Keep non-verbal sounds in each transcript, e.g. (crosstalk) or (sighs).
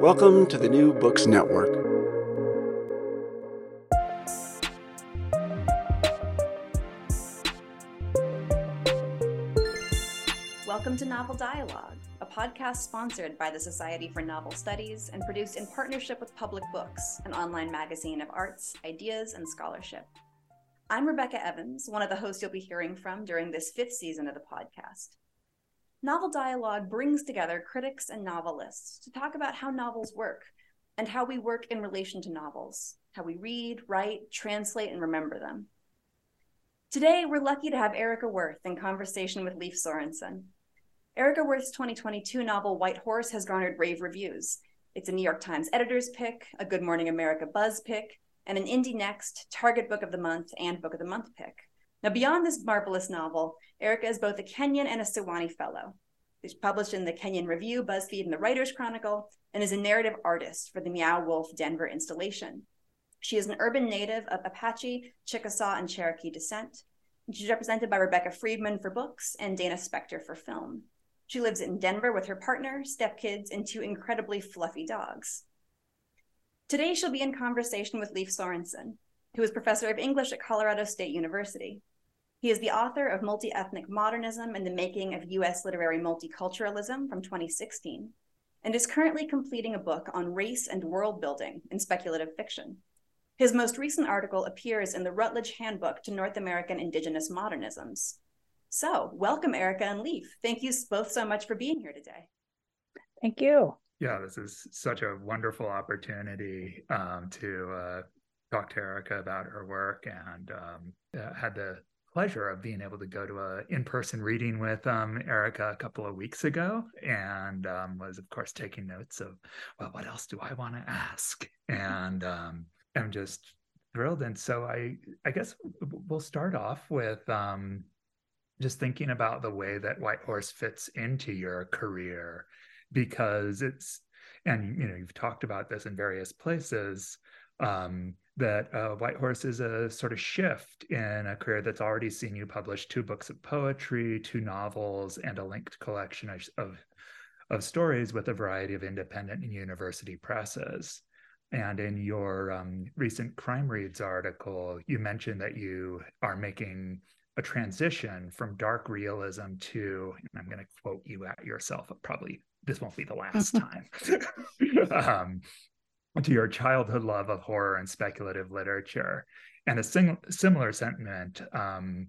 Welcome to the New Books Network. Welcome to Novel Dialogue, a podcast sponsored by the Society for Novel Studies and produced in partnership with Public Books, an online magazine of arts, ideas, and scholarship. I'm Rebecca Evans, one of the hosts you'll be hearing from during this fifth season of the podcast. Novel Dialogue brings together critics and novelists to talk about how novels work and how we work in relation to novels, how we read, write, translate, and remember them. Today, we're lucky to have Erika Wurth in conversation with Leif Sorensen. Erika Wurth's 2022 novel White Horse has garnered rave reviews. It's a New York Times editor's pick, a Good Morning America buzz pick, and an Indie Next Target Book of the Month and Book of the Month pick. Now, beyond this marvelous novel, Erika is both a Kenyon and a Sewanee Fellow. She's published in the Kenyon Review, BuzzFeed, and the Writers Chronicle, and is a narrative artist for the Meow Wolf Denver installation. She is an urban native of Apache, Chickasaw, and Cherokee descent. She's represented by Rebecca Friedman for books and Dana Spector for film. She lives in Denver with her partner, stepkids, and two incredibly fluffy dogs. Today, she'll be in conversation with Leif Sorensen, who is professor of English at Colorado State University. He is the author of Multi Ethnic Modernism and the Making of U.S. Literary Multiculturalism from 2016, and is currently completing a book on race and world building in speculative fiction. His most recent article appears in the Routledge Handbook to North American Indigenous Modernisms. So, welcome, Erika and Leif. Thank you both so much for being here today. Thank you. Yeah, this is such a wonderful opportunity um, to uh, talk to Erika about her work and um, uh, had the pleasure of being able to go to a in-person reading with um, Erika a couple of weeks ago, and um, was of course taking notes of, well, what else do I want to ask? And um, I'm just thrilled. And so I, I guess we'll start off with um, just thinking about the way that White Horse fits into your career, because it's, and you know, you've talked about this in various places. Um, that uh, White Horse is a sort of shift in a career that's already seen you publish two books of poetry, two novels, and a linked collection of, of, of stories with a variety of independent and university presses. And in your um, recent Crime Reads article, you mentioned that you are making a transition from dark realism to, I'm going to quote you at yourself, probably this won't be the last (laughs) time, (laughs) um, to your childhood love of horror and speculative literature. And a sing- similar sentiment um,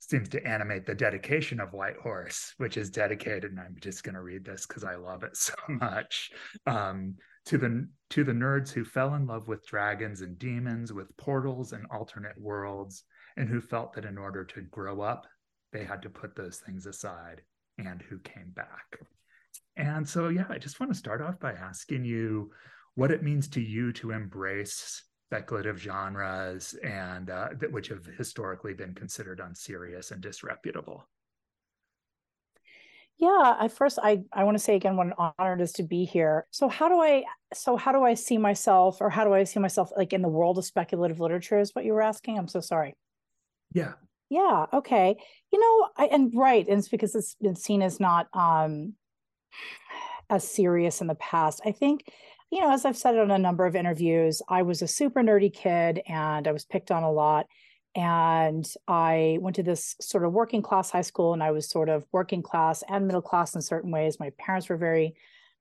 seems to animate the dedication of White Horse, which is dedicated, and I'm just going to read this because I love it (laughs) so much. Um, to the to the nerds who fell in love with dragons and demons, with portals and alternate worlds, and who felt that in order to grow up, they had to put those things aside, and who came back. And so, yeah, I just want to start off by asking you what it means to you to embrace speculative genres and uh, that which have historically been considered unserious and disreputable. Yeah, I first I I want to say again what an honor it is to be here. So how do I so how do I see myself or how do I see myself like in the world of speculative literature is what you were asking? I'm so sorry. Yeah. Yeah, okay. You know, I and right, and it's because it's been seen as not um as serious in the past. I think you know, as I've said on a number of interviews, I was a super nerdy kid and I was picked on a lot. And I went to this sort of working class high school and I was sort of working class and middle class in certain ways. My parents were very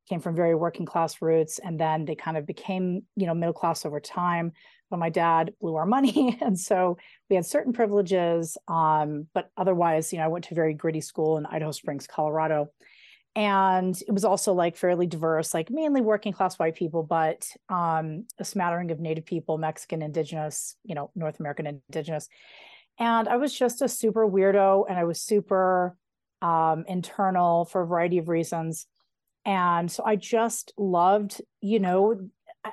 came from very working class roots, and then they kind of became, you know, middle class over time. But my dad blew our money, (laughs) and so we had certain privileges. Um, but otherwise, you know, I went to very gritty school in Idaho Springs, Colorado, and it was also like fairly diverse, like mainly working class white people, but um, a smattering of Native people, Mexican, Indigenous, you know, North American Indigenous. And I was just a super weirdo, and I was super um, internal for a variety of reasons. And so I just loved, you know,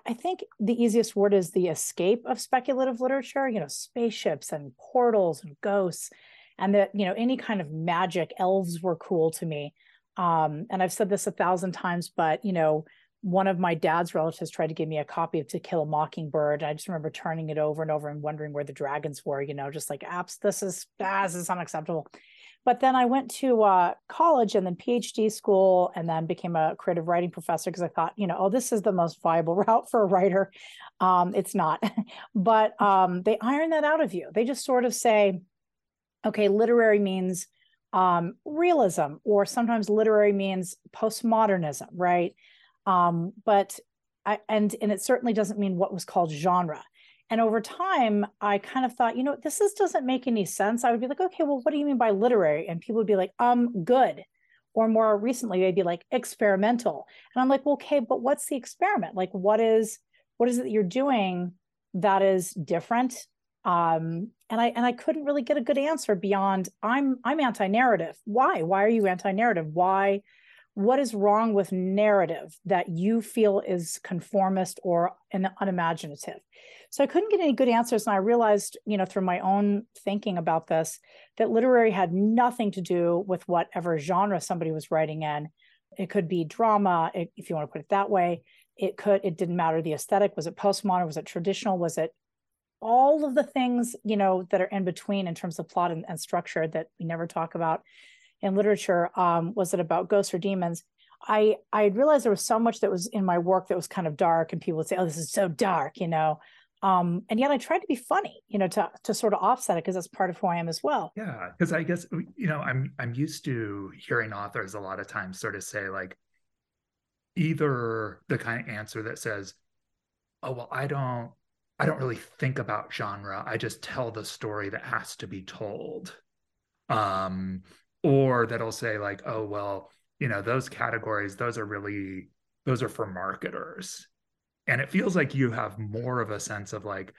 I think the easiest word is the escape of speculative literature, you know, spaceships and portals and ghosts, and that, you know, any kind of magic, elves were cool to me. Um, and I've said this a thousand times, but, you know, one of my dad's relatives tried to give me a copy of To Kill a Mockingbird. I just remember turning it over and over and wondering where the dragons were, you know, just like, apps, this is, ah, this is unacceptable. But then I went to uh, college and then PhD school and then became a creative writing professor because I thought, you know, oh, this is the most viable (laughs) route for a writer. Um, it's not. (laughs) but um, they iron that out of you. They just sort of say, okay, literary means um, realism, or sometimes literary means postmodernism, right? Um, but I, and and it certainly doesn't mean what was called genre. And over time, I kind of thought, you know, this is, doesn't make any sense. I would be like, okay, well, what do you mean by literary? And people would be like, um, good. Or more recently, they'd be like experimental. And I'm like, well, okay, but what's the experiment? Like, what is what is it that you're doing that is different? Um, and I and I couldn't really get a good answer beyond I'm I'm anti-narrative. Why? Why are you anti-narrative? Why what is wrong with narrative that you feel is conformist or an unimaginative so i couldn't get any good answers and i realized you know through my own thinking about this that literary had nothing to do with whatever genre somebody was writing in it could be drama if you want to put it that way it could it didn't matter the aesthetic was it postmodern was it traditional was it all of the things you know that are in between in terms of plot and, and structure that we never talk about in literature um, was it about ghosts or demons i i realized there was so much that was in my work that was kind of dark and people would say oh this is so dark you know um, and yet I tried to be funny, you know, to to sort of offset it because that's part of who I am as well. Yeah, because I guess you know I'm I'm used to hearing authors a lot of times sort of say like either the kind of answer that says, "Oh well, I don't I don't really think about genre. I just tell the story that has to be told," um, or that'll say like oh well you know those categories those are really those are for marketers. And it feels like you have more of a sense of like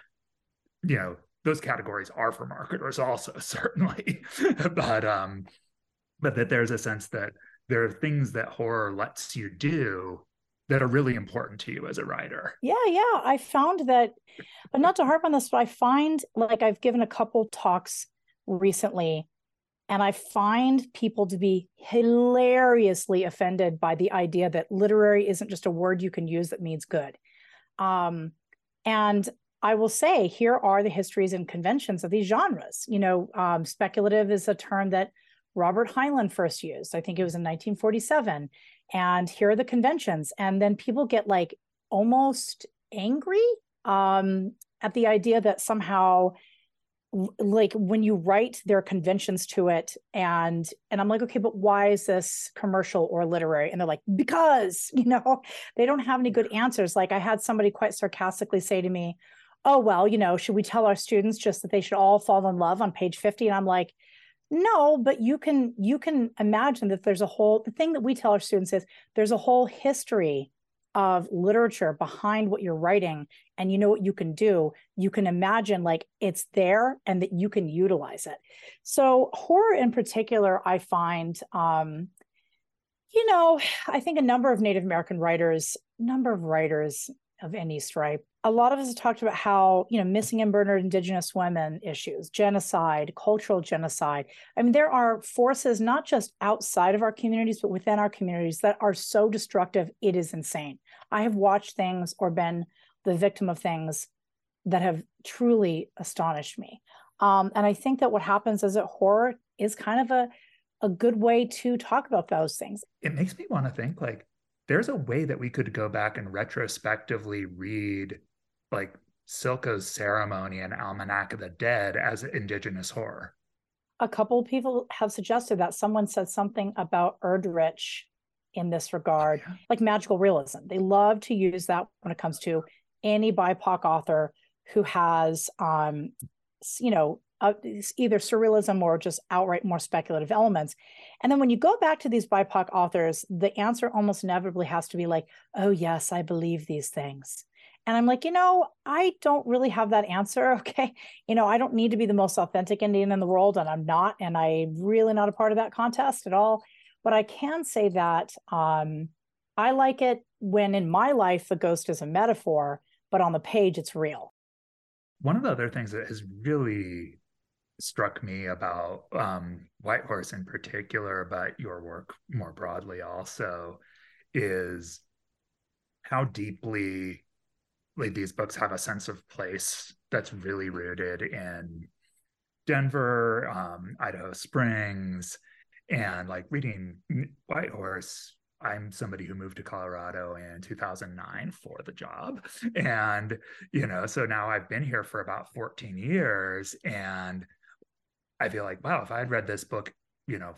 you know those categories are for marketers also (laughs) certainly. But um but that there's a sense that there are things that horror lets you do that are really important to you as a writer. Yeah, yeah. I found that, but not to harp on this, but I find like I've given a couple talks recently and I find people to be hilariously offended by the idea that literary isn't just a word you can use that means good. Um, and I will say, here are the histories and conventions of these genres. You know, um, speculative is a term that Robert Heinlein first used. I think it was in 1947. And here are the conventions. And then people get like almost angry um, at the idea that somehow like when you write their conventions to it and and i'm like okay but why is this commercial or literary? And they're like because (laughs) you know they don't have any good answers. Like i had somebody quite sarcastically say to me oh well you know should we tell our students just that they should all fall in love on page 50 and i'm like no but you can you can imagine that there's a whole the thing that we tell our students is there's a whole history of literature behind what you're writing and you know what you can do. You can imagine like it's there and that you can utilize it. So horror in particular i find um you know i think a number of native american writers number of writers of any stripe. A lot of us have talked about how you know missing and murdered indigenous women issues genocide cultural genocide. I mean there are forces not just outside of our communities but within our communities that are so destructive it is insane. I have watched things or been the victim of things that have truly astonished me. Um, and i think that what happens is that horror is kind of a a good way to talk about those things. It makes me want to think like there's a way that we could go back and retrospectively read like Silko's ceremony and Almanac of the Dead as indigenous horror. A couple of people have suggested that someone said something about Erdrich in this regard, like magical realism. They love to use that when it comes to any BIPOC author who has, um, you know, uh, either surrealism or just outright more speculative elements. And then when you go back to these BIPOC authors, the answer almost inevitably has to be like, oh, yes, I believe these things. And I'm like, you know, I don't really have that answer. (laughs) Okay. You know, I don't need to be the most authentic Indian in the world, and I'm not. And I'm really not a part of that contest at all. But I can say that um, I like it when in my life the ghost is a metaphor, but on the page it's real. One of the other things that has really struck me about um, White Horse in particular, but your work more broadly also, is how deeply like these books have a sense of place that's really rooted in Denver, um, Idaho Springs, and like reading White Horse. I'm somebody who moved to Colorado in 2009 for the job. And, you know, so now I've been here for about 14 years. And I feel like, wow, if I had read this book, you know,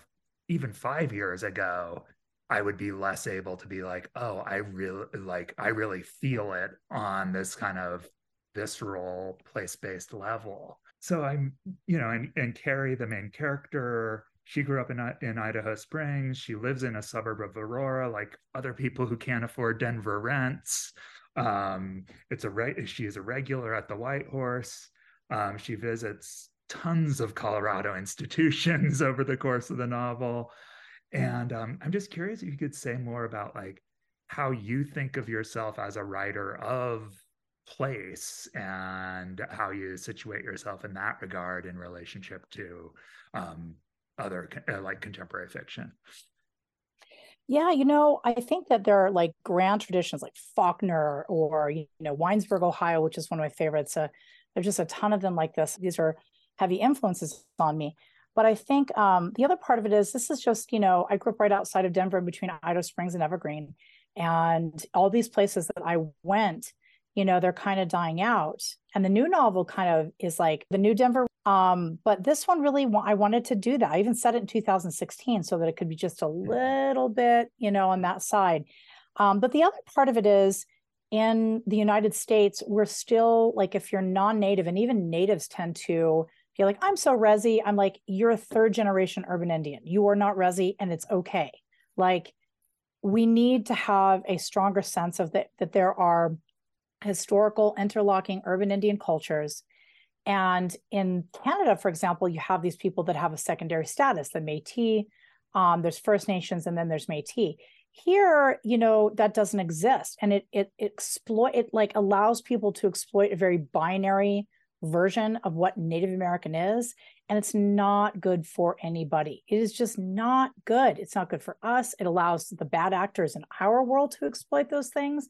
even five years ago, I would be less able to be like, oh, I really like, I really feel it on this kind of visceral place based level. So I'm, you know, and, and Kari, the main character, she grew up in, in Idaho Springs. She lives in a suburb of Aurora, like other people who can't afford Denver rents. Um, it's a re- she is a regular at the White Horse. Um, she visits tons of Colorado institutions (laughs) over the course of the novel. And um, I'm just curious if you could say more about like how you think of yourself as a writer of place and how you situate yourself in that regard in relationship to um, other uh, like contemporary fiction. Yeah, you know, I think that there are like grand traditions like Faulkner or you know Winesburg, Ohio, which is one of my favorites. Uh, there's just a ton of them like this. These are heavy influences on me. But I think um, the other part of it is this is just, you know, I grew up right outside of Denver between Idaho Springs and Evergreen. And all these places that I went, you know, they're kind of dying out. And the new novel kind of is like the new Denver. Um, but this one really, I wanted to do that. I even said it in 2016 so that it could be just a little bit, you know, on that side. Um, but the other part of it is in the United States, we're still like, if you're non native, and even natives tend to you're like, I'm so resi. I'm like, you're a third generation urban Indian. You are not resi, and it's okay. Like, we need to have a stronger sense of that that there are historical interlocking urban Indian cultures. And in Canada, for example, you have these people that have a secondary status, the Métis. Um, there's First Nations, and then there's Métis. Here, you know, that doesn't exist, and it it, it exploit it like allows people to exploit a very binary version of what Native American is. And it's not good for anybody. It is just not good. It's not good for us. It allows the bad actors in our world to exploit those things.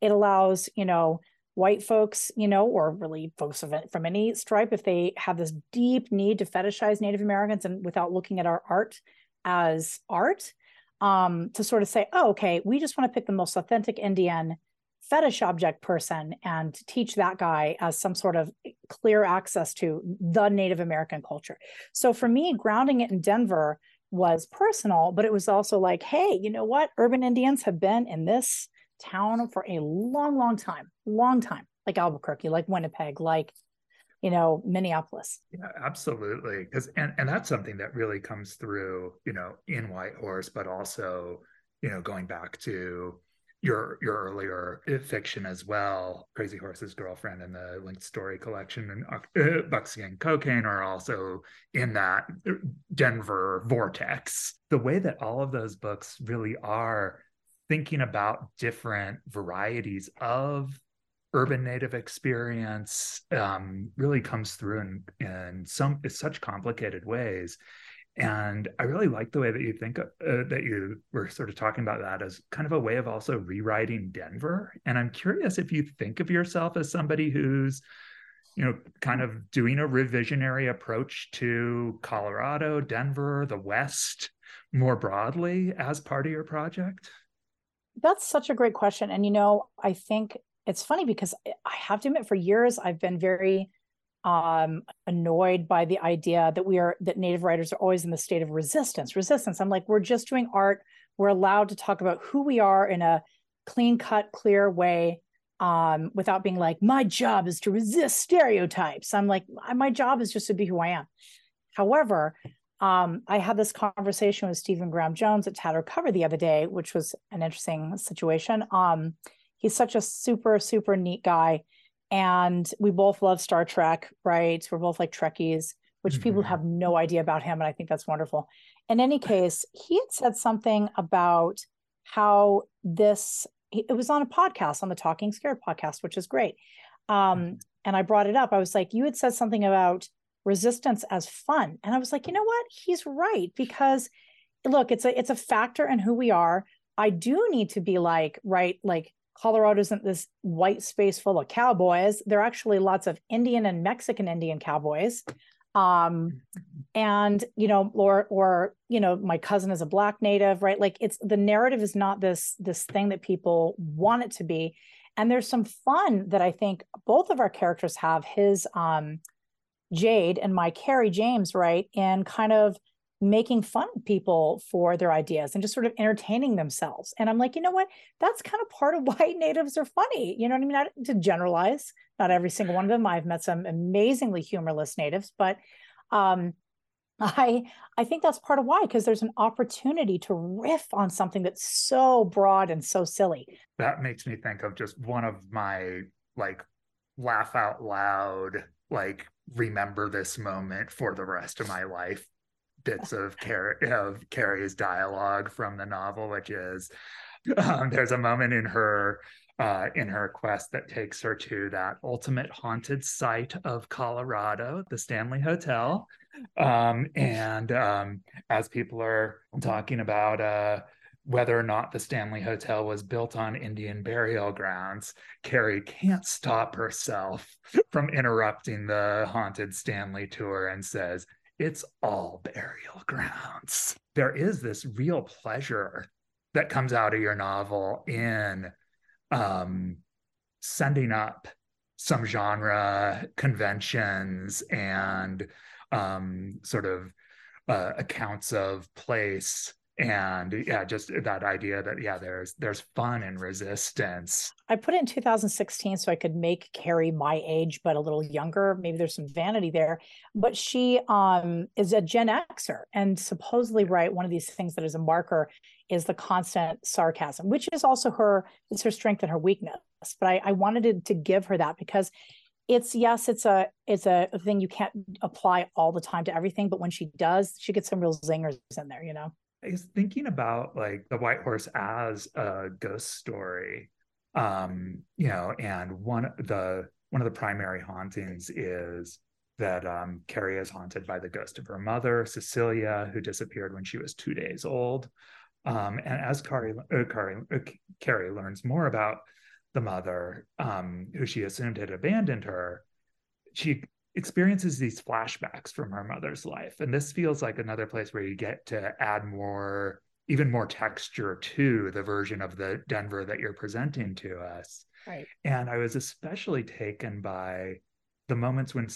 It allows, you know, white folks, you know, or really folks from any stripe, if they have this deep need to fetishize Native Americans and without looking at our art as art, um, to sort of say, oh, okay, we just want to pick the most authentic Indian fetish object person and teach that guy as some sort of clear access to the Native American culture. So for me, grounding it in Denver was personal, but it was also like, hey, you know what? Urban Indians have been in this town for a long, long time, long time, like Albuquerque, like Winnipeg, like you know minneapolis yeah absolutely because and, and that's something that really comes through you know in white horse but also you know going back to your your earlier fiction as well crazy horse's girlfriend and the linked story collection and uh, buckskin cocaine are also in that denver vortex. The way that all of those books really are thinking about different varieties of urban native experience um, really comes through in, in some in such complicated ways and I really like the way that you think uh, that you were sort of talking about that as kind of a way of also rewriting Denver. And I'm curious if you think of yourself as somebody who's, you know, kind of doing a revisionary approach to Colorado, Denver, the West more broadly as part of your project. That's such a great question. And, you know, I think it's funny because I have to admit, for years, I've been very um, annoyed by the idea that we are that native writers are always in the state of resistance resistance i'm like we're just doing art we're allowed to talk about who we are in a clean cut, clear way um, without being like, my job is to resist stereotypes. I'm like, my job is just to be who I am. However, um, I had this conversation with Stephen Graham Jones at Tattered Cover the other day, which was an interesting situation. Um, he's such a super, super neat guy. And we both love Star Trek, right? We're both like Trekkies, which mm-hmm. people have no idea about him. And I think that's wonderful. In any case, he had said something about how this it was on a podcast on the talking scared podcast which is great um, mm-hmm. and i brought it up i was like you had said something about resistance as fun and i was like you know what he's right because look it's a it's a factor in who we are i do need to be like right like colorado isn't this white space full of cowboys. There are actually lots of indian and mexican indian cowboys. Um and you know or or you know my cousin is a black native right? Like it's the narrative is not this this thing that people want it to be. And there's some fun that i think both of our characters have. His um jade and my Kari james right in kind of making fun of people for their ideas and just sort of entertaining themselves. And I'm like, you know what? That's kind of part of (laughs) why natives are funny. You know what I mean? Not to generalize, not every single one of them. I've met some amazingly humorless natives, but um, I I think that's part of why because there's an opportunity to riff on something that's so broad and so silly. That makes me think of just one of my like laugh out loud like remember this moment for the rest of my life bits of, of Kari's dialogue from the novel, which is um, there's a moment in her uh, in her quest that takes her to that ultimate haunted site of Colorado, the Stanley Hotel. Um, and um, as people are talking about uh, whether or not the Stanley Hotel was built on Indian burial grounds, Kari can't stop herself from interrupting the haunted Stanley tour and says, it's all burial grounds. There is this real pleasure that comes out of your novel in um, sending up some genre conventions and um, sort of uh, accounts of place and yeah just that idea that yeah there's there's fun and resistance. I put it in 2016 so i could make Kari my age but a little younger. Maybe there's some vanity there. But she um is a gen xer and supposedly right one of these things that is a marker is the constant sarcasm which is also her it's her strength and her weakness. But i, I wanted to give her that because it's yes it's a it's a thing you can't apply all the time to everything but when she does she gets some real zingers in there you know I was thinking about like the White Horse as a ghost story, um, you know, and one the one of the primary hauntings is that um, Kari is haunted by the ghost of her mother, Cecilia, who disappeared when she was two days old. Um, and as Kari, uh, Kari, uh, Kari learns more about the mother, um, who she assumed had abandoned her, she experiences these flashbacks from her mother's life. And this feels like another place where you get to add more, even more texture to the version of the Denver that you're presenting to us. Right. And I was especially taken by the moments when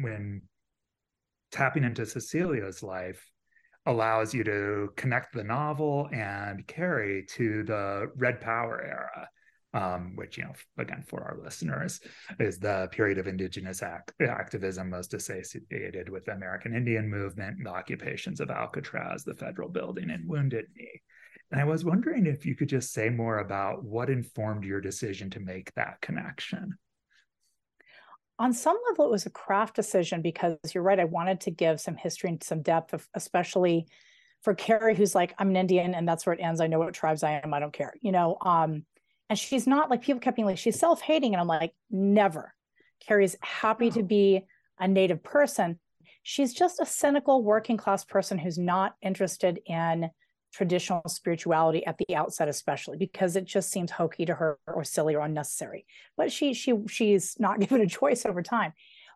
when tapping into Cecilia's life allows you to connect the novel and Kari to the Red Power era um, which, you know, again, for our listeners, is the period of indigenous act- activism most associated with the American Indian movement, the occupations of Alcatraz, the federal building, and Wounded Knee. And I was wondering if you could just say more about what informed your decision to make that connection. On some level, it was a craft decision because you're right. I wanted to give some history and some depth, of, especially for Kari, who's like, I'm an Indian and that's where it ends. I know what tribes I am. I don't care. You know, um, and she's not like people kept being like, she's self hating. And I'm like, never. Kari's happy to be a native person. She's just a cynical working class person who's not interested in traditional spirituality at the outset especially because it just seems hokey to her or silly or unnecessary but she she she's not (laughs) given a choice over time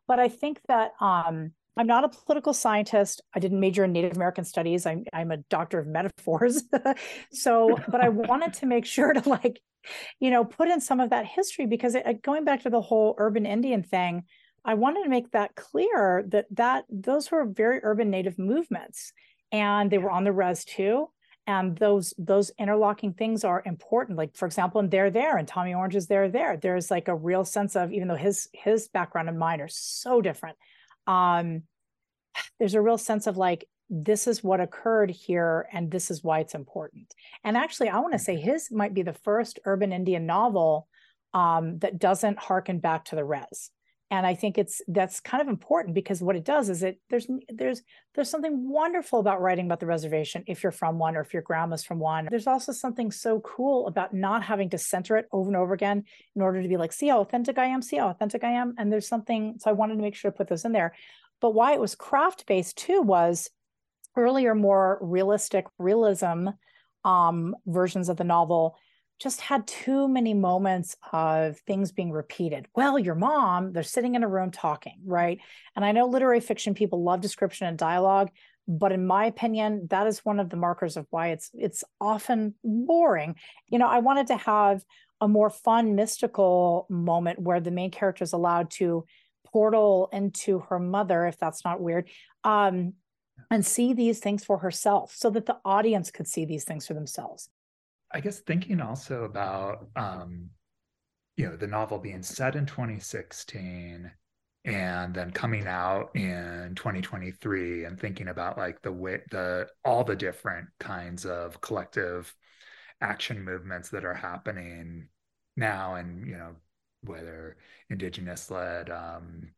but i think that um I'm not a political scientist. I didn't major in Native American studies. I'm I'm a doctor of metaphors. (laughs) so, but I wanted to make sure to like, you know, put in some of that history because it, going back to the whole urban Indian thing, I wanted to make that clear that that those were very urban Native movements, and they were on the res too. and those those interlocking things are important like for example and they're there and tommy orange is there there there's like a real sense of even though his his background and mine are so different um there's a real sense of like this is what occurred here and this is why it's important. And actually i want to say his might be the first urban indian novel um, that doesn't harken back to the res. And i think it's that's kind of important because what it does is it there's there's there's something wonderful about writing about the reservation if you're from one or if your grandma's from one. There's also something so cool about not having to center it over and over again in order to be like see how authentic i am? See how authentic i am? And there's something so i wanted to make sure to put those in there. But why it was craft based too was earlier more realistic realism um, versions of the novel just had too many moments of things being repeated. Well, your mom, they're sitting in a room talking, right? And I know literary fiction people love description and dialogue, but in my opinion, that is one of the markers of why it's it's often boring. You know, I wanted to have a more fun mystical moment where the main character is allowed to portal into her mother if that's not weird um, and see these things for herself so that the audience could see these things for themselves. I guess thinking also about um, you know the novel being set in 2016 and then coming out in 2023 and thinking about like the way the all the different kinds of collective action movements that are happening now and you know whether indigenous led um,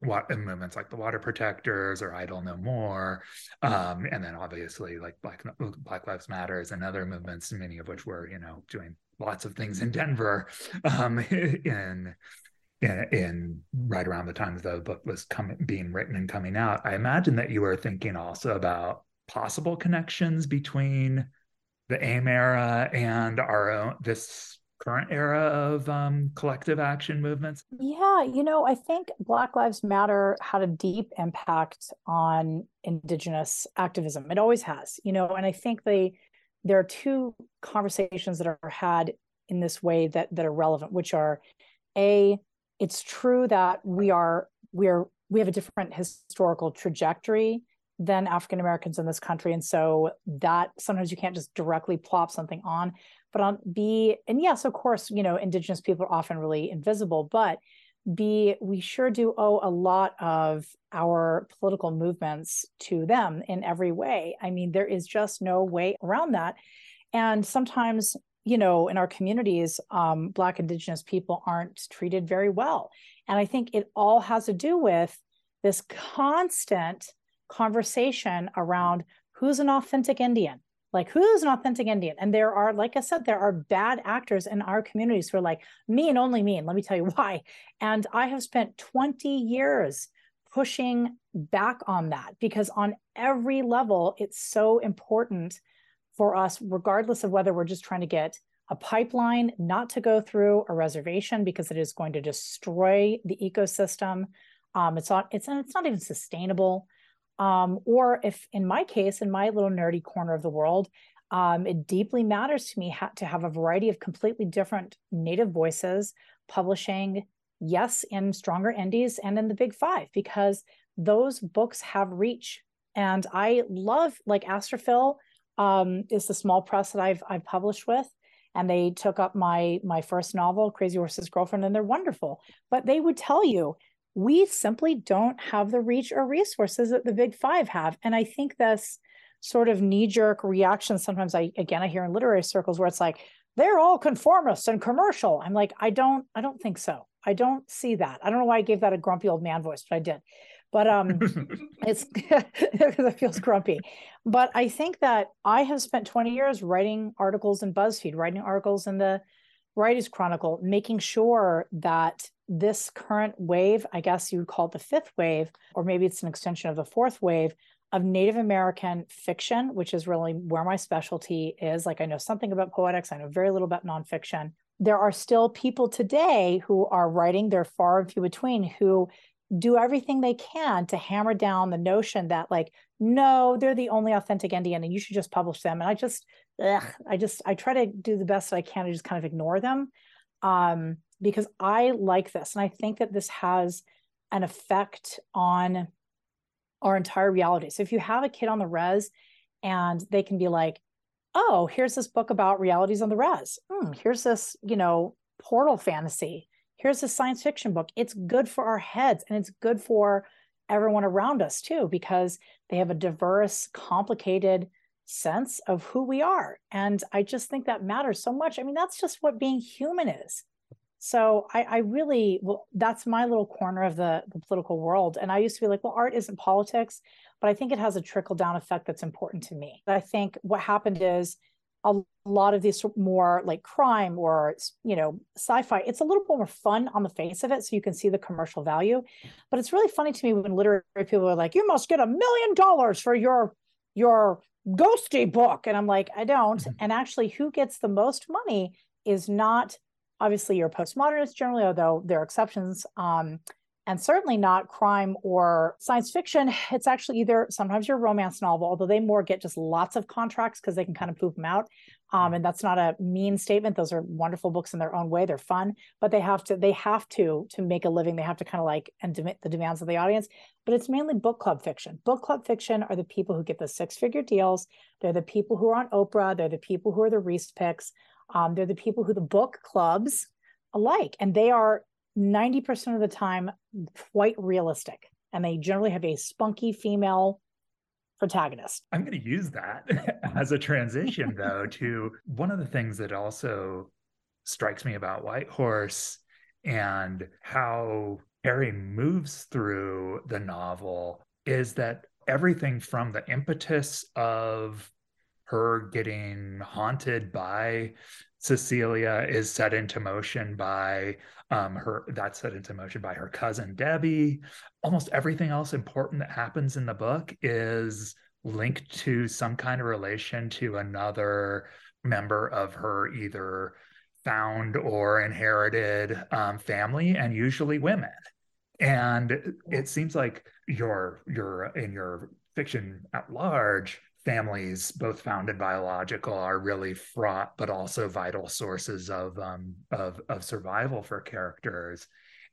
what movements like the water protectors or idle no more um, and then obviously like black black lives matters and other movements many of which were you know doing lots of things in denver (laughs) um, in, in in right around the time the book was coming being written and coming out. I imagine that you were thinking also about possible connections between the aim era and our own this current era of um, collective action movements? Yeah, you know, I think Black Lives Matter had a deep impact on Indigenous activism. It always has, you know, and I think they there are two conversations that are had in this way that that are relevant, which are a it's true that we are we are we have a different historical trajectory than African Americans in this country. And so that sometimes you can't just directly plop something on but on b and yes of course you know indigenous people are often really invisible but b we sure do owe a lot of our political movements to them in every way. I mean there is just no way around that. And sometimes you know in our communities um, black indigenous people aren't treated very well. And i think it all has to do with this constant conversation around who's an authentic indian. Like who's an authentic indian? And there are like i said there are bad actors in our communities who are like me and only me and let me tell you (laughs) why. And i have spent 20 years pushing back on that because on every level it's so important for us regardless of whether we're just trying to get a pipeline not to go through a reservation because it is going to destroy the ecosystem. Um, it's not it's, it's not even sustainable um, or if, in my case, in my little nerdy corner of the world, um, it deeply matters to me ha- to have a variety of completely different native voices publishing, yes, in stronger indies and in the big five, because those books have reach. And I love, like Astrophil um, is the small press that I've I've published with, and they took up my my first novel, Crazy Horse's Girlfriend, and they're wonderful. But they would tell you we simply don't have the reach or resources that the big five have. And I think this sort of knee jerk reaction sometimes I, again, I hear in literary circles where it's like, they're all conformist and commercial. I'm like, I don't, I don't think so. I don't see that. I don't know why I gave that a grumpy old man voice, but I did. But um, (laughs) it's (laughs) because it feels grumpy. But I think that I have spent 20 years writing articles in BuzzFeed, writing articles in the Writers Chronicle, making sure that this current wave, I guess you would call it the fifth wave, or maybe it's an extension of the fourth wave of Native American fiction, which is really where my specialty is. Like I know something about poetics, I know very little about nonfiction. There are still people today who are writing, they're far and few between, who do everything they can to hammer down the notion that like no they're the only authentic indian and you should just publish them and i just ugh, i just i try to do the best that i can to just kind of ignore them um, because I like this. And I think that this has an effect on our entire reality. So if you have a kid on the res and they can be like, oh, here's this book about realities on the res. Hmm, here's this, you know, portal fantasy. Here's a science fiction book. It's good for our heads and it's good for everyone around us too, because they have a diverse, complicated sense of who we are. And I just think that matters so much. I mean, that's just what being human is. So I, I really, well, that's my little corner of the, the political world. And I used to be like, well, art isn't politics, but I think it has a trickle down effect that's important to me. I think what happened is a lot of these more like crime or you know sci-fi it's a little bit more fun on the face of it so you can see the commercial value but it's really funny to me when literary people are like you must get a million dollars for your your ghosty book and i'm like i don't mm-hmm. and actually who gets the most money is not obviously your postmodernists generally although there are exceptions um, and certainly not crime or science fiction. It's actually either sometimes your romance novel, although they more get just lots of contracts because they can kind of poop them out. Um, and that's not a mean statement. Those are wonderful books in their own way. They're fun, but they have to they have to to make a living. They have to kind of like and dem- the demands of the audience. But it's mainly book club fiction. Book club fiction are the people who get the six figure deals. They're the people who are on Oprah. They're the people who are the Reese picks. Um, they're the people who the book clubs like, and they are 90% of the time quite realistic and they generally have a spunky female protagonist. I'm going to use that (laughs) as a transition (laughs) though to one of the things that also strikes me about White Horse and how Kari moves through the novel is that everything from the impetus of her getting haunted by Cecilia is set into motion by um, her. That's set into motion by her cousin Debbie. Almost everything else important that happens in the book is linked to some kind of relation to another member of her either found or inherited um, family, and usually women. And it seems like your your in your fiction at large families, both founded biological, are really fraught, but also vital sources of um, of of survival for characters.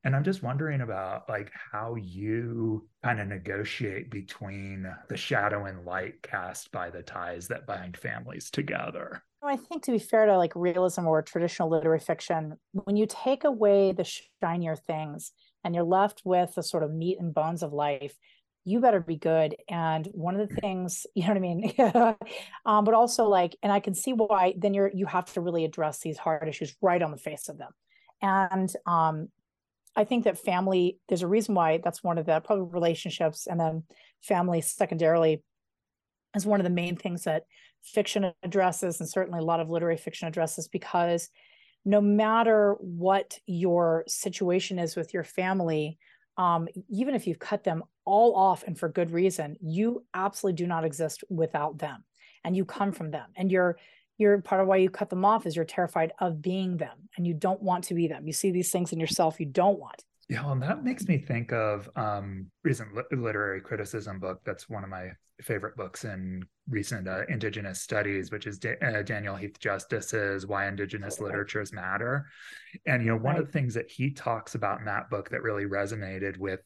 And I'm just wondering about like how you kind of negotiate between the shadow and light cast by the ties that bind families together. I think to be fair to like realism or traditional literary fiction, when you take away the shinier things and you're left with the sort of meat and bones of life, you better be good. And one of the things, (laughs) you know what I mean? (laughs) um, but also like, and I can see why then you're, you have to really address these hard issues right on the face of them. And um, I think that family, there's a reason why that's one of the probably relationships and then family secondarily is one of the main things that fiction addresses and certainly a lot of literary fiction addresses because no matter what your situation is with your family um, even if you've cut them all off and for good reason, you absolutely do not exist without them. And you come from them. And you're you're part of why you cut them off is you're terrified of being them and you don't want to be them. You see these things in yourself you don't want. Yeah, and that makes me think of um recent literary criticism book that's one of my favorite books in recent uh, Indigenous studies, which is da- uh, Daniel Heath Justice's "Why Indigenous Literatures Matter," and you know one right. of the things that he talks about in that book that really resonated with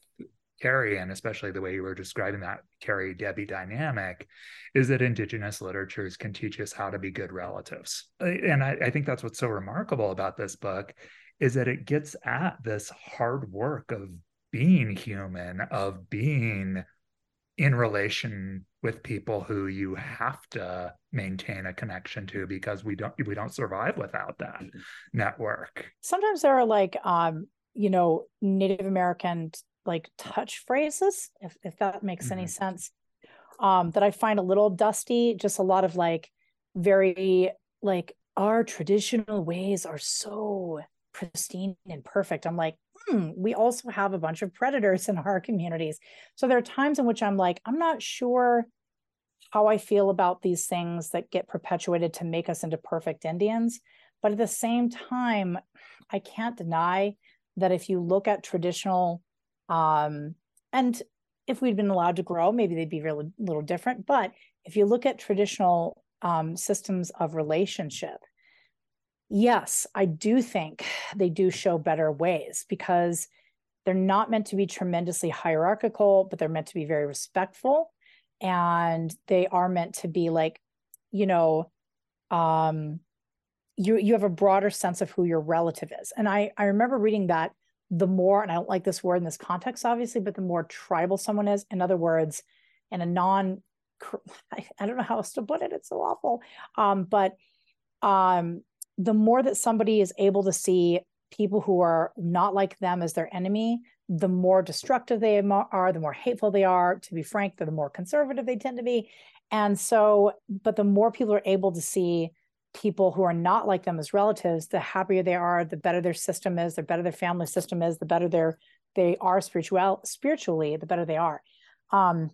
Kari, and especially the way you were describing that Kari Debbie dynamic, is that Indigenous literatures can teach us how to be good relatives. And I, I, think that's what's so remarkable about this book is that it gets at this hard work of being human, of being in relation with people who you have to maintain a connection to because we don't we don't survive without that network. Sometimes there are like um you know Native American like touch phrases, if, if that makes mm-hmm. any sense, um, that I find a little dusty. Just a lot of like very like our traditional ways are so pristine and perfect. I'm like, hmm, we also have a bunch of predators in our communities. So there are times in which I'm like, I'm not sure how I feel about these things that get perpetuated to make us into perfect Indians. But at the same time, I can't deny that if you look at traditional um, and if we'd been allowed to grow, maybe they'd be really a little different. But if you look at traditional um, systems of relationship, yes, I do think they do show better ways because they're not meant to be tremendously hierarchical, but they're meant to be very respectful. And they are meant to be like, you know, um you you have a broader sense of who your relative is and i i remember reading that the more and i don't like this word in this context obviously but the more tribal someone is in other words in a non (laughs) I, don't know how else to put it it's so awful um but um the more that somebody is able to see people who are not like them as their enemy the more destructive they are the more hateful they are to be frank the more conservative they tend to be. And so but the more people are able to see people who are not like them as relatives, the happier they are, the better their system is, the better their family system is, the better their they are spiritual spiritually, the better they are. Um,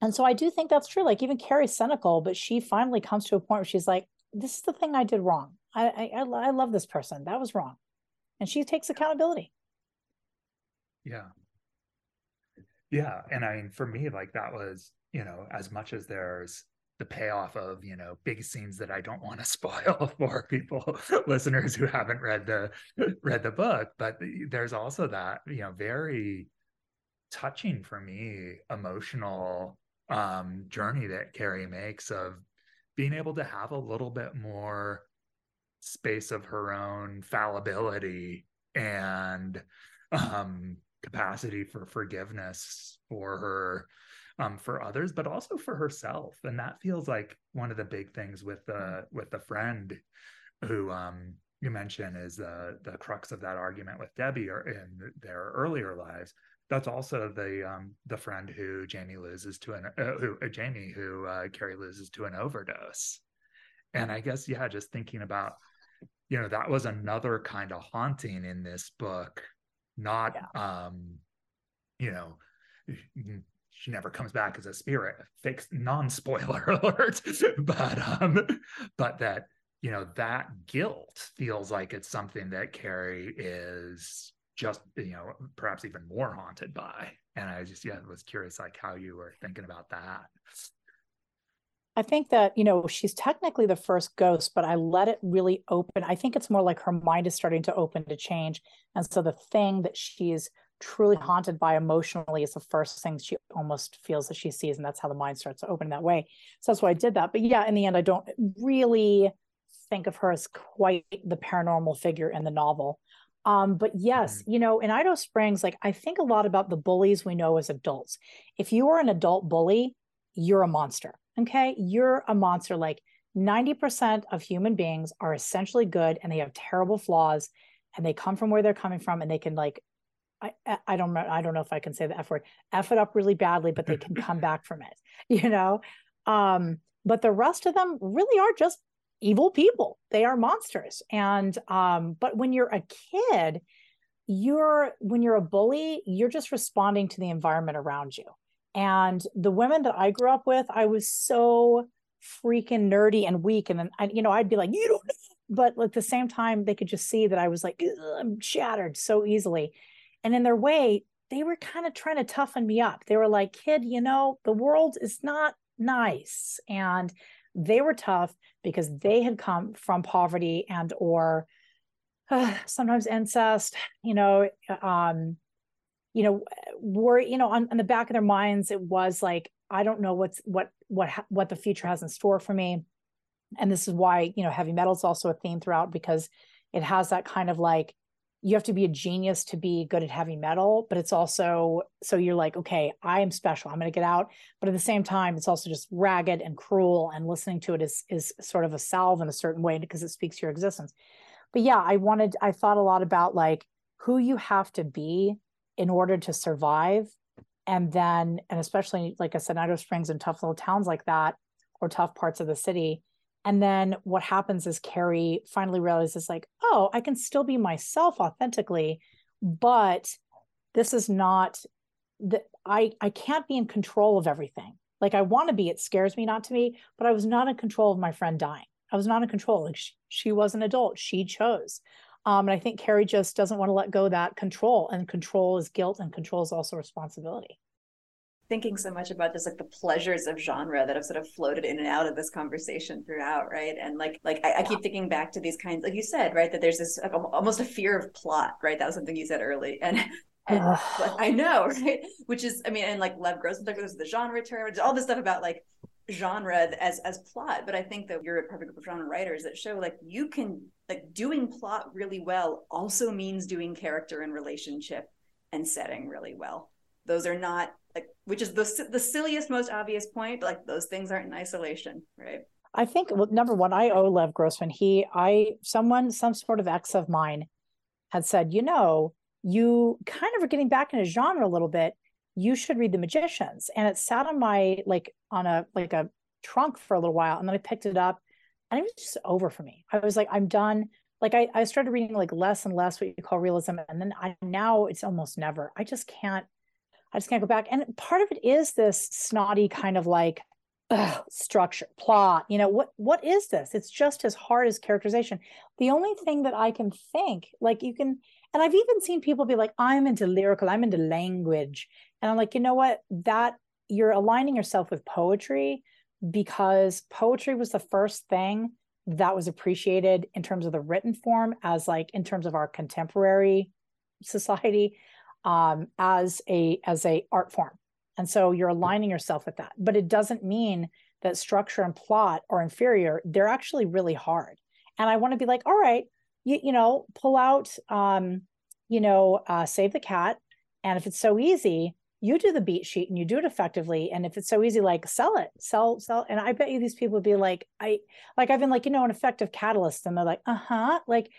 and so I do think that's true. Like even Kari's cynical, but she finally comes to a point where she's like, "This is the thing I did wrong. I I, I love this person. That was wrong," and she takes accountability. Yeah, yeah, and I mean, for me, like that was you know, as much as there's the payoff of you know big scenes that I don't want to (laughs) spoil for people (laughs) listeners who haven't read the (laughs) read the book but there's also that you know very touching for me emotional um journey that Kari makes of being able to have a little bit more space of her own fallibility and um capacity for forgiveness for her um, for others, but also for herself. And that feels like one of the big things with the uh, with the friend who um, you mentioned is the the crux of that argument with Debbie or in their earlier lives. That's also the um, the friend who Jamie loses to an uh, who uh, Jamie who uh, Kari loses to an overdose. And I guess yeah, just thinking about you know that was another kind of haunting in this book, not yeah. um, you know she never comes back as a spirit fake non-spoiler (laughs) alert but um but that you know that guilt feels like it's something that Kari is just you know perhaps even more haunted by and i just yeah was curious like how you were thinking about that I think that, you know, she's technically the first ghost, but I let it really open. I think it's more like her mind is starting to open to change. And so the thing that she's truly haunted by emotionally is the first thing she almost feels that she sees and that's how the mind starts to open that way. So that's why i did that. But yeah in the end i don't really think of her as quite the paranormal figure in the novel. Um, but yes mm-hmm. you know in idaho springs like i think a lot about the bullies we know as adults. If you are an adult bully you're a monster okay? You're a monster. Like 90% of human beings are essentially good and they have terrible flaws and they come from where they're coming from and they can like I, I don't know I don't know if I can say the F word, F it up really badly, but they can (laughs) come back from it, (laughs) you know. Um, but the rest of them really are just evil people. They are monsters. And um, but when you're a kid, you're when you're a bully, you're just responding to the environment around you. And the women that I grew up with, I was so freaking nerdy and weak. And then I, you know, I'd be like, you don't know. But at the same time, they could just see that I was like, I'm shattered so easily. And in their way, they were kind of trying to toughen me up. They were like, kid, you know, the world is not nice. And they were tough because they had come from poverty and or uh, (sighs) sometimes incest, you know, um, you know, were, you know, on, on the back of their minds, it was like, I don't know what's what what what the future has in store for me. And this is why, you know, heavy metal is also a theme throughout because it has that kind of like you have to be a genius to be good at heavy metal but it's also so you're like okay i am special i'm going to get out. But at the same time it's also just ragged and cruel and listening to it is is sort of a salve in a certain way because it speaks your existence. But yeah i wanted i thought a lot about like who you have to be in order to survive. And then and especially like i said idaho springs and tough little towns like that or tough parts of the city and then what happens is Kari finally realizes, like, oh, I can still be myself authentically, but this is not that I I can't be in control of everything. Like I want to be, it scares me not to be, but I was not in control of my friend dying. I was not in control. Like she, she was an adult. She chose. Um, and I think Kari just doesn't want to let go that control. And control is guilt, and control is also responsibility thinking so much about just like the pleasures of genre that have sort of floated in and out of this conversation throughout, right? And like like I, I keep thinking back to these kinds, like you said, right, that there's this like, almost a fear of plot, right? That was something you said early, and (sighs) and I know, right? Which is, I mean, and like Lev Grossman, there's the genre term, all this stuff about like genre as as plot but i think that you're a perfect group of genre writers that show like you can like doing plot really well also means doing character and relationship and setting really well those are not like which is the the silliest most obvious point but like those things aren't in isolation right? I think well number one i owe lev grossman he i someone some sort of ex of mine had said you know you kind of are getting back in a genre a little bit. You should read the magicians. And it sat on my like on a like a trunk for a little while and then i picked it up and it was just over for me. I was like i'm done. Like I, I started reading like less and less what you call realism and then i now it's almost never. I just can't i just can't go back and part of it is this snotty kind of like ugh, structure plot you know what what is this it's just as hard as characterization the only thing that i can think like you can and I've even seen people be like, I'm into lyrical, I'm into language. And I'm like, you know what? That you're aligning yourself with poetry because poetry was the first thing that was appreciated in terms of the written form as like in terms of our contemporary society um as a as a art form and so you're aligning yourself with that but it doesn't mean that structure and plot are inferior they're actually really hard and i want to be like all right you, you know, pull out, um, you know, uh, save the cat. And if it's so easy, you do the beat sheet and you do it effectively. And if it's so easy, like sell it, sell, sell. And I bet you these people would be like, I, like, I've been like, you know, an effective catalyst. And they're like, uh huh. Like,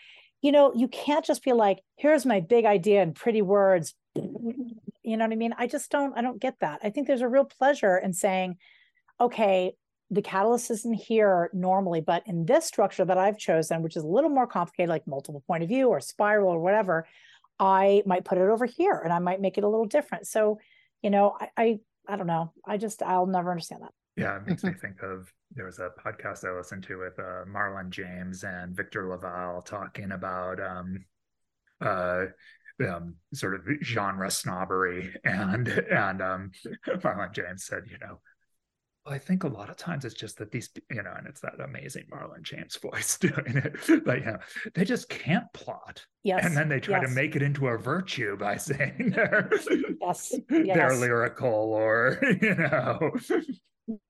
you know, you can't just be like, here's my big idea in pretty words. You know what I mean? I just don't, I don't get that. I think there's a real pleasure in saying, okay, the catalyst isn't here normally, but in this structure that I've chosen, which is a little more complicated, like multiple point of view or spiral or whatever, I might put it over here and I might make it a little different. So, you know, I, I, I don't know. I just, I'll never understand that. Yeah, it makes me think of there was a podcast I listened to with uh, Marlon James and Victor LaValle talking about um, uh, um, sort of genre snobbery, (laughs) and and um, (laughs) Marlon James said, you know, well, I think a lot of times it's just that these, you know, and it's that amazing Marlon James voice (laughs) doing it, but you know, they just can't plot. Yes. And then they try yes. to make it into a virtue by saying they're yes. they're lyrical or you know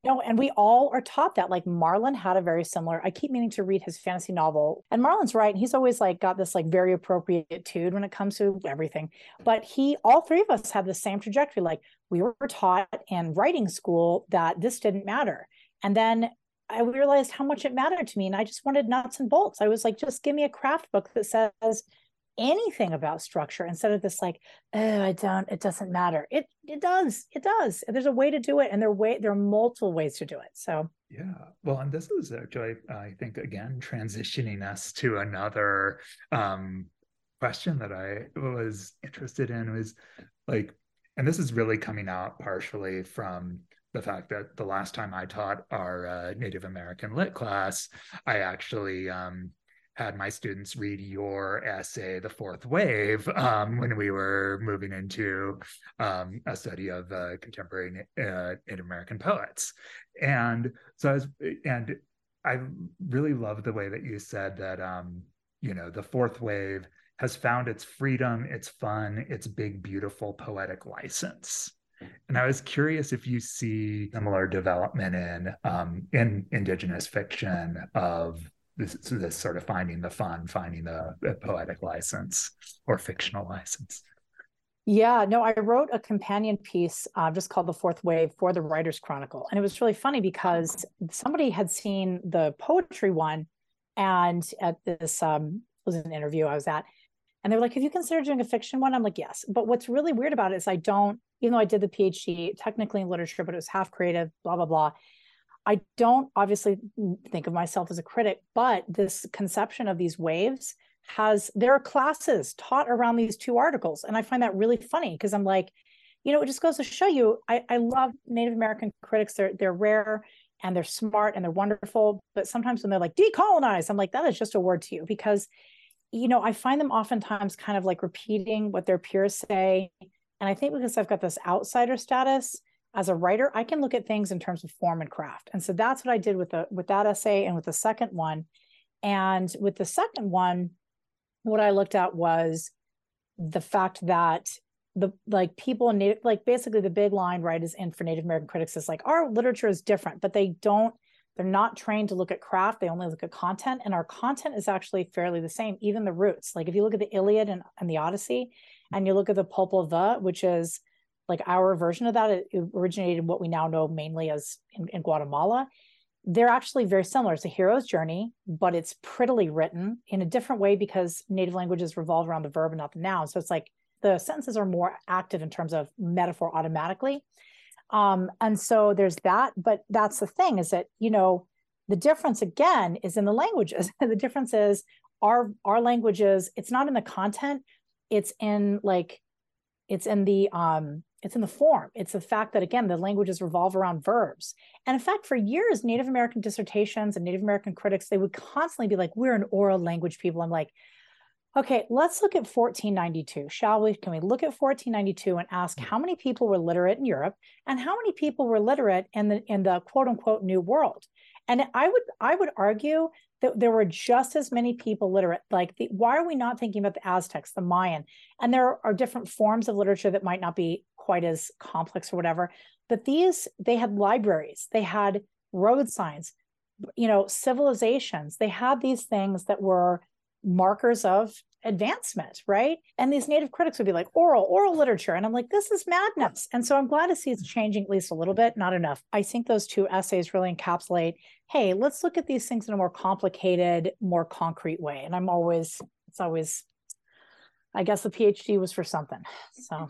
no, and we all are taught that. Like Marlon had a very similar. I keep meaning to read his fantasy novel, and Marlon's right. And He's always like got this like very appropriate tude when it comes to everything. But he, all three of us, have the same trajectory. Like we were taught in writing school that this didn't matter, and then I realized how much it mattered to me, and I just wanted nuts and bolts. I was like, just give me a craft book that says anything about structure instead of this like oh i don't it doesn't matter. It it does it does there's a way to do it and there way there are multiple ways to do it so. Yeah well and this is actually i think again transitioning us to another um question that i was interested in was like and this is really coming out partially from the fact that the last time i taught our uh, native american lit class i actually um had my students read your essay, The Fourth Wave, um, when we were moving into um, a study of uh, contemporary uh, Native American poets. And so I was, and I really love the way that you said that, um, you know, the fourth wave has found its freedom, its fun, its big, beautiful poetic license. And I was curious if you see similar development in um, in indigenous fiction of this, this sort of finding the fun, finding the, the poetic license or fictional license. Yeah, no, I wrote a companion piece uh, just called The Fourth Wave for the Writer's Chronicle. And it was really funny because somebody had seen the poetry one and at this um, was an interview I was at. And they were like, Have you considered doing a fiction one? I'm like, Yes. But what's really weird about it is I don't, even though I did the PhD technically in literature, but it was half creative, blah, blah, blah. I don't obviously think of myself as a critic, but this conception of these waves has there are classes taught around these two articles. And I find that really funny because I'm like, you know, it just goes to show you I, I love Native American critics. They're they're rare and they're smart and they're wonderful. But sometimes when they're like decolonize, I'm like, that is just a word to you because you know, I find them oftentimes kind of like repeating what their peers say. And I think because I've got this outsider status, as a writer i can look at things in terms of form and craft. And so that's what i did with the with that essay and with the second one. And with the second one what i looked at was the fact that the like people in native like basically the big line right is in for native american critics is like our literature is different but they don't they're not trained to look at craft. They only look at content and our content is actually fairly the same even the roots. Like if you look at the iliad and, and the odyssey and you look at the pulp of the which is like our version of that it originated what we now know mainly as in, in guatemala they're actually very similar it's a hero's journey but it's prettily written in a different way because native languages revolve around the verb and not the noun so it's like the sentences are more active in terms of metaphor automatically. Um, and so there's that, but that's the thing is that, you know, the difference again is in the languages. (laughs) the difference is our our languages, it's not in the content, it's in like it's in the um it's in the form. It's the fact that again, the languages revolve around verbs. And in fact, for years, Native American dissertations and Native American critics, they would constantly be like, we're an oral language people. I'm like, Okay, let's look at 1492. Shall we? Can we look at 1492 and ask mm. how many people were literate in Europe and how many people were literate in the in the quote unquote new world? And I would I would argue that there were just as many people literate. Like, the, why are we not thinking about the Aztecs, the Mayan? And there are different forms of literature that might not be quite as complex or whatever. But these, they had libraries, they had road signs, you know, civilizations. They had these things that were markers of advancement, right? And these native critics would be like, oral, oral literature. And I'm like, this is madness. And so I'm glad to see it's changing at least a little bit, not enough. I think those two essays really encapsulate hey, let's look at these things in a more complicated, more concrete way. And I'm always, it's always, I guess the PhD was for something. So.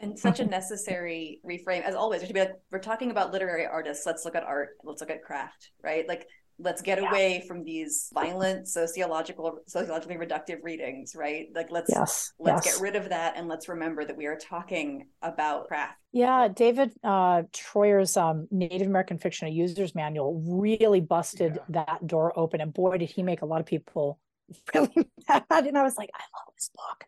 And such a necessary reframe, as always. To be like, we're talking about literary artists. Let's look at art. Let's look at craft, right? Like let's get yeah. away from these violent sociological sociologically reductive readings right like let's yes. let's yes. get rid of that and let's remember that we are talking about craft yeah david uh Treuer's um, native american fiction a user's manual really busted yeah. that door open and boy did he make a lot of people (laughs) really (laughs) mad and i was like i love this book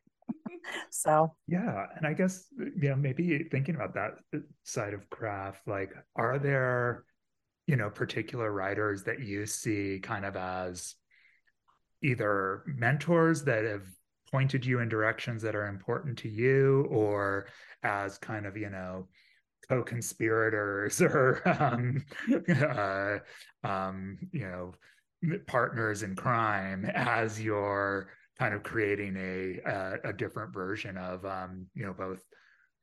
(laughs) so. Yeah and i guess you know maybe thinking about that side of craft like are there you know particular writers that you see kind of as either mentors that have pointed you in directions that are important to you or as kind of you know co-conspirators (laughs) or um, uh, um, you know partners in crime as you're kind of creating a a, a different version of um, you know both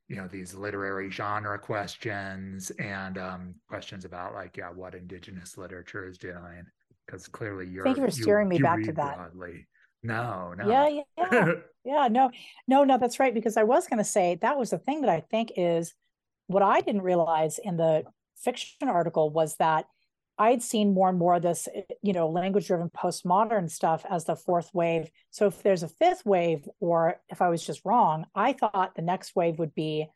you know these literary genre questions and um, questions about like yeah what indigenous literature is doing because clearly you're thank you for steering you, me you back to that broadly. no no yeah yeah yeah. (laughs) yeah no no no that's right because i was going to say that was the thing that i think is what i didn't realize in the fiction article was that I'd seen more and more of this, eh, you know, language driven postmodern stuff as the fourth wave. So if there's a fifth wave, or if I was just wrong, I thought the next wave would be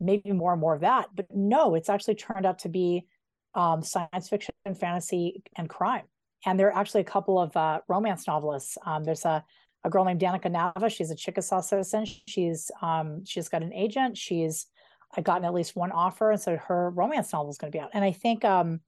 maybe more and more of that. But no, it's actually turned out to be um, science fiction, and fantasy, and crime. And there are actually a couple of uh, romance novelists. Um, there's a, a girl named Danica Nava. She's a Chickasaw citizen. She's um, she's got an agent. She's I gotten at least one offer, and so her romance novel is going to be out. And I think um,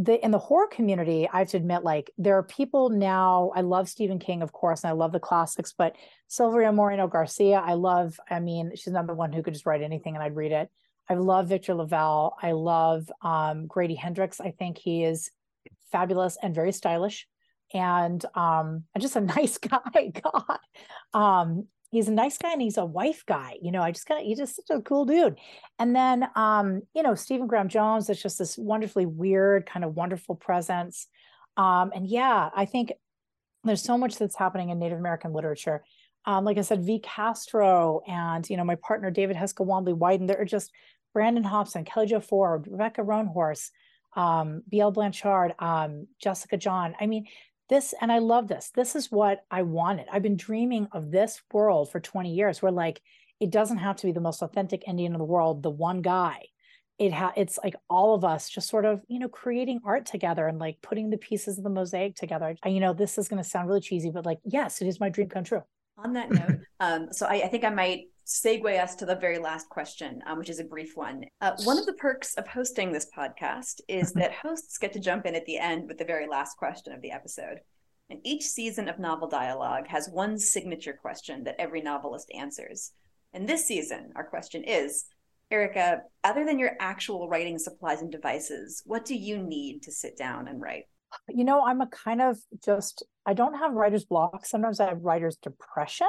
the in the horror community, I have to admit, like there are people now. I love Stephen King, of course, and I love the classics, but Silvia Moreno Garcia, I love. I mean, she's another one who could just write anything and I'd read it. I love Victor LaValle. I love um, Grady Hendrix. I think he is fabulous and very stylish and um and just a (laughs) nice guy god um he's a nice guy and he's a wife guy. You know, I just got he's just such a cool dude. And then um, you know, Stephen Graham Jones is just this wonderfully weird, kind of wonderful presence. Um, and yeah, I think there's so much that's happening in Native American literature. Um, like I said, V. Castro and you know, my partner David Heska Wanbli Weiden, there are just Brandon Hobson, Kelli Jo Ford, Rebecca Roanhorse, um, B.L. Blanchard, um, Jessica John. I mean, this and i love this. This is what i wanted. I've been dreaming of this world for 20 years where like it doesn't have to be the most authentic indian in the world the one guy. It ha- it's like all of us just sort of you know creating art together and like putting the pieces of the mosaic together. I, you know this is going to sound really cheesy but like yes it is my dream come true. On that note um, so I, I think i might segue us to the very last question, um, which is a brief one. Uh, one of the perks of hosting this podcast is that (laughs) hosts get to jump in at the end with the very last question of the episode. And each season of Novel Dialogue has one signature question that every novelist answers. And this season, our question is Erika, other than your actual writing supplies and devices, what do you need to sit down and write? You know, I'm a kind of just, I don't have writer's block. Sometimes I have writer's depression.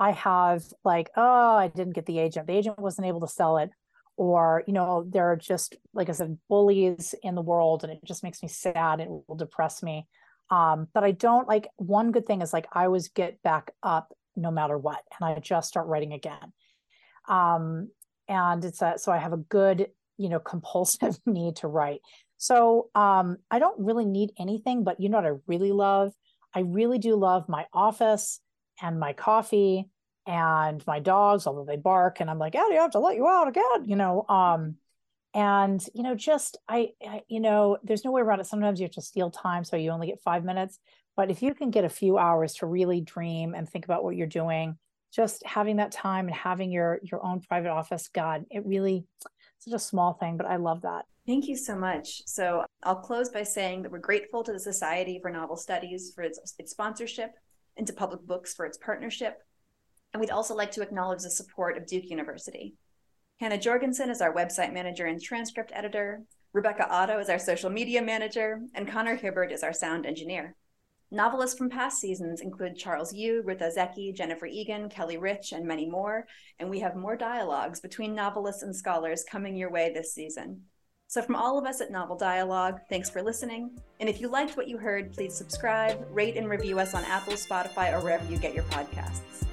I have like, oh, I didn't get the agent. The agent wasn't able to sell it. Or, you know, there are just, like I said, bullies in the world and it just makes me sad. It will depress me. Um, but I don't like one good thing is like I always get back up no matter what. And I just start writing again. Um, and it's a, so I have a good, you know, (laughs) compulsive need to write. So um, I don't really need anything, but you know what I really love? I really do love my office and my coffee and my dogs, although they bark, and I'm like, oh, you have to let you out again, you know. Um, and you know, just I, I, you know, there's no way around it. Sometimes you have to steal time, so you only get five minutes. But if you can get a few hours to really dream and think about what you're doing, just having that time and having your your own private office god it really such a small thing but i love that thank you so much so i'll close by saying that we're grateful to the society for novel studies for its, its sponsorship and to public books for its partnership. And we'd also like to acknowledge the support of duke university. Hannah jorgensen is our website manager and transcript editor. Rebecca otto is our social media manager. And connor hibbert is our sound engineer. Novelists from past seasons include Charles Yu, Ruth Ozeki, Jennifer Egan, Kelly Rich, and many more. And we have more dialogues between novelists and scholars coming your way this season. So, from all of us at Novel Dialogue, thanks for listening. And if you liked what you heard, please subscribe, rate, and review us on Apple, Spotify, or wherever you get your podcasts.